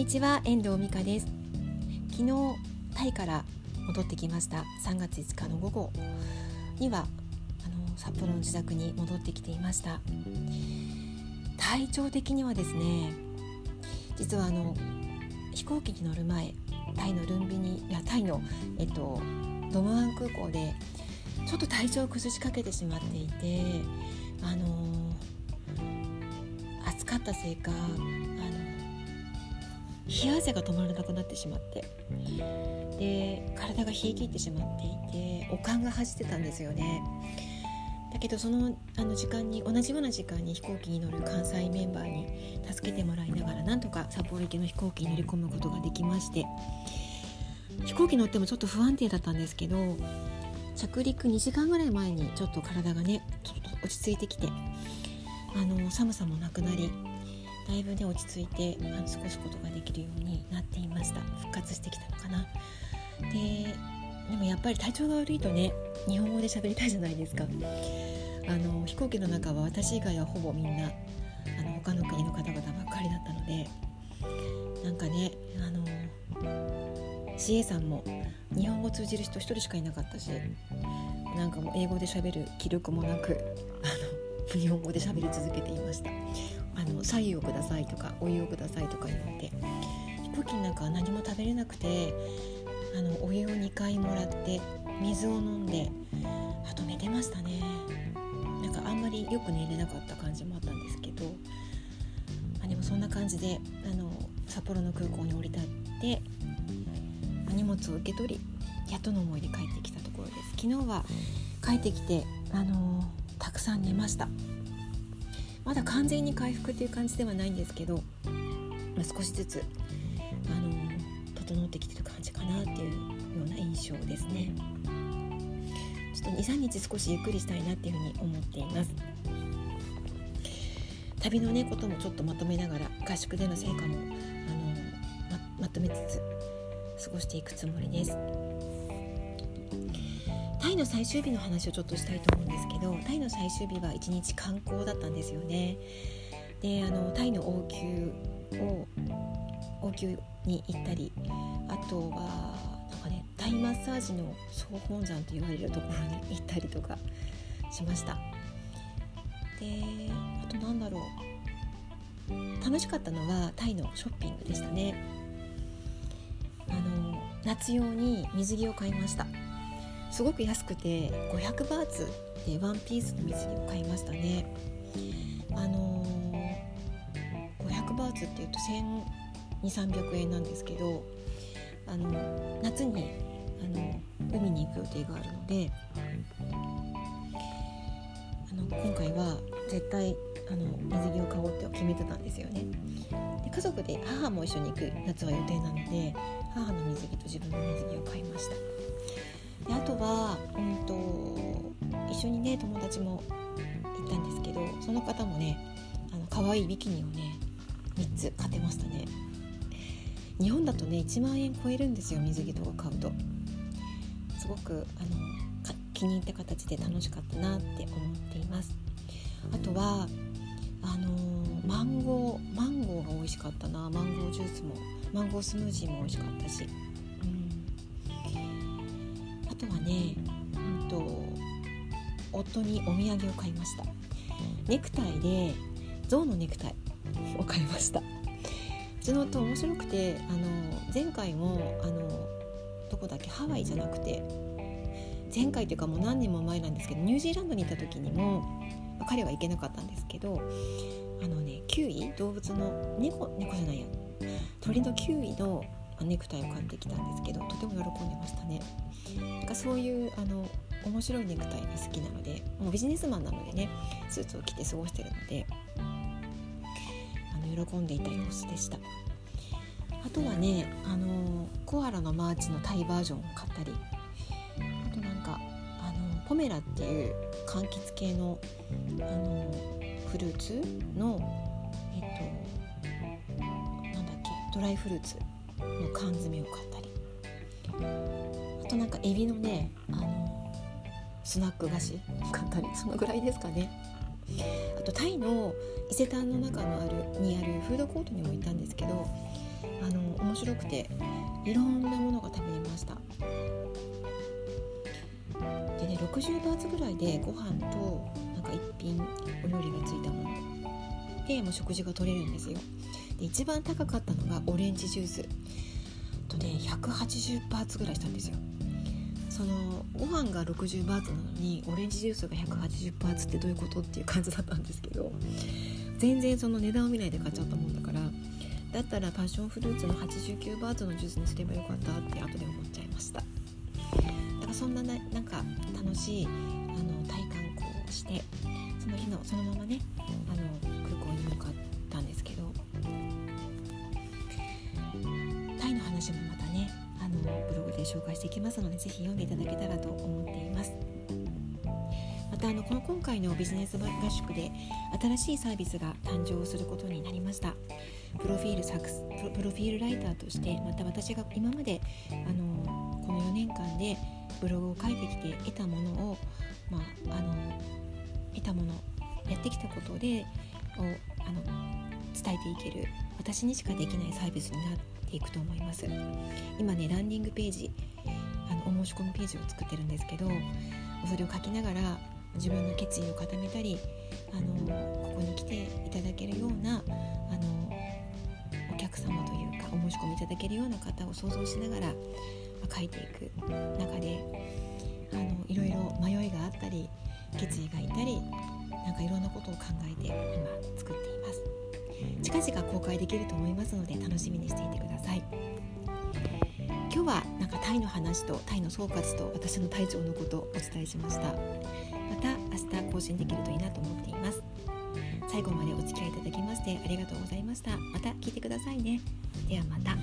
にちは遠藤美香です。昨日タイから戻ってきました。3月5日の午後にはあの札幌の自宅に戻ってきていました。体調的にはですね実はあの飛行機に乗る前タイのルンビニいやタイのえっとドムアン空港でちょっと体調を崩しかけてしまっていてあの暑かったせいか冷や汗が止まらなくなってしまって。で体が冷え切ってしまっていておかんが走ってたんですよね。だけどそのあの時間に同じような時間に飛行機に乗る関西メンバーに助けてもらいながらなんとか札幌行きの飛行機に乗り込むことができまして。飛行機乗ってもちょっと不安定だったんですけど着陸2時間ぐらい前にちょっと体がねちょっと落ち着いてきてあの寒さもなくなりだいぶね落ち着いてあの過ごすことができるようになっていました。復活してきたのかな。ででもやっぱり体調が悪いとね日本語で喋りたいじゃないですか。あの飛行機の中は私以外はほぼみんなあの他の国の方々ばっかりだったのでなんかねあの CA さんも日本語通じる人1人しかいなかったしなんかもう英語で喋る気力もなくあの日本語で喋り続けていました。あの左右をくださいとかお湯をくださいとか言って飛行機の中は何も食べれなくてあのお湯を2回もらって水を飲んであと寝てましたね。なんかあんまりよく寝れなかった感じもあったんですけどあでもそんな感じであの札幌の空港に降り立って荷物を受け取りやっとの思いで帰ってきたところです。昨日は帰ってきてあのたくさん寝ました。まだ完全に回復っていう感じではないんですけど、まあ、少しずつあの整ってきてる感じかなっていうような印象ですね。ちょっと23日少しゆっくりしたいなっていうふうに思っています。旅のねこともちょっとまとめながら合宿での成果もあのままとめつつ過ごしていくつもりです。の最終日の話をちょっとしたいと思うんですけどタイの最終日は一日観光だったんですよね。であのタイの王宮を王宮に行ったりあとはなんかねタイマッサージの総本山と言われるところに行ったりとかしました。であとなんだろう。楽しかったのはタイのショッピングでしたね。あの夏用に水着を買いました。すごく安くて500バーツでワンピースの水着を買いましたね。あの500バーツっていうと1200300円なんですけどあの夏にあの海に行く予定があるのであの今回は絶対あの水着を買おうって決めてたんですよね。で家族で母も一緒に行く夏は予定なので母の水着と自分の水着を買いました。であとは、うんと、一緒にね友達も行ったんですけどその方もねあの可愛いビキニをね3つ買ってましたね。日本だとね1万円超えるんですよ水着とか買うと。すごくあの気に入った形で楽しかったなって思っています。あとはあの、マンゴーマンゴーが美味しかったな。マンゴージュースもマンゴースムージーも美味しかったし、とはね、うんと、夫にお土産を買いました。ネクタイで象のネクタイを買いました。うちの夫面白くてあの前回もあのどこだっけハワイじゃなくて前回というかもう何年も前なんですけどニュージーランドに行った時にも彼は行けなかったんですけどあのねキウイ動物の猫猫じゃないや。鳥のキウイのネクタイを買ってきたんですけどとても喜んでましたね。かそういうあの面白いネクタイが好きなのでもうビジネスマンなのでねスーツを着て過ごしてるのであの喜んでいた様子でした。あとはねあのコアラのマーチのタイバージョンを買ったりあとなんかあのポメロっていう柑橘系のあのフルーツのえっとなんだっけドライフルーツの缶詰を買ったり。となんかエビのねあのスナック菓子。買ったりそのぐらいですかね。あとタイの伊勢丹の中のあるにあるフードコートにも行ったんですけどあの面白くていろんなものが食べれました。でね60バーツぐらいでご飯となんか一品お料理がついたもの。でもう食事が取れるんですよ。で一番高かったのがオレンジジュース。とね180バーツぐらいしたんですよ。そのご飯が60バーツなのにオレンジジュースが180バーツってどういうことっていう感じだったんですけど全然その値段を見ないで買っちゃったもんだからだったらパッションフルーツの89バーツのジュースにすればよかったって後で思っちゃいました。だからそんなななんか楽しいあの体感こうしてその日のそのままねあの空港に向かったんですけどタイの話もまたねのブログで紹介していきますので是非読んでいただけたらと思っています。またあのこの今回のビジネス合宿で新しいサービスが誕生することになりました。プロフィール作プロフィールライターとしてまた私が今まであのこの4年間でブログを書いてきて得たものを、まあ、あの得たものやってきたことでをあの伝えていける私にしかできないサービスになっていくと思います。今ねランディングページあのお申し込みページを作ってるんですけどそれを書きながら自分の決意を固めたりあのここに来ていただけるようなあのお客様というかお申し込みいただけるような方を想像しながら、ま、書いていく中であのいろいろ迷いがあったり決意がいたりなんかいろんなことを考えて今作ってます。近々公開できると思いますので楽しみにしていてください。今日はなんかタイの話とタイの総括と私の体調のことをお伝えしました。また明日更新できるといいなと思っています。最後までお付き合いいただきましてありがとうございました。また聞いてくださいね。ではまた。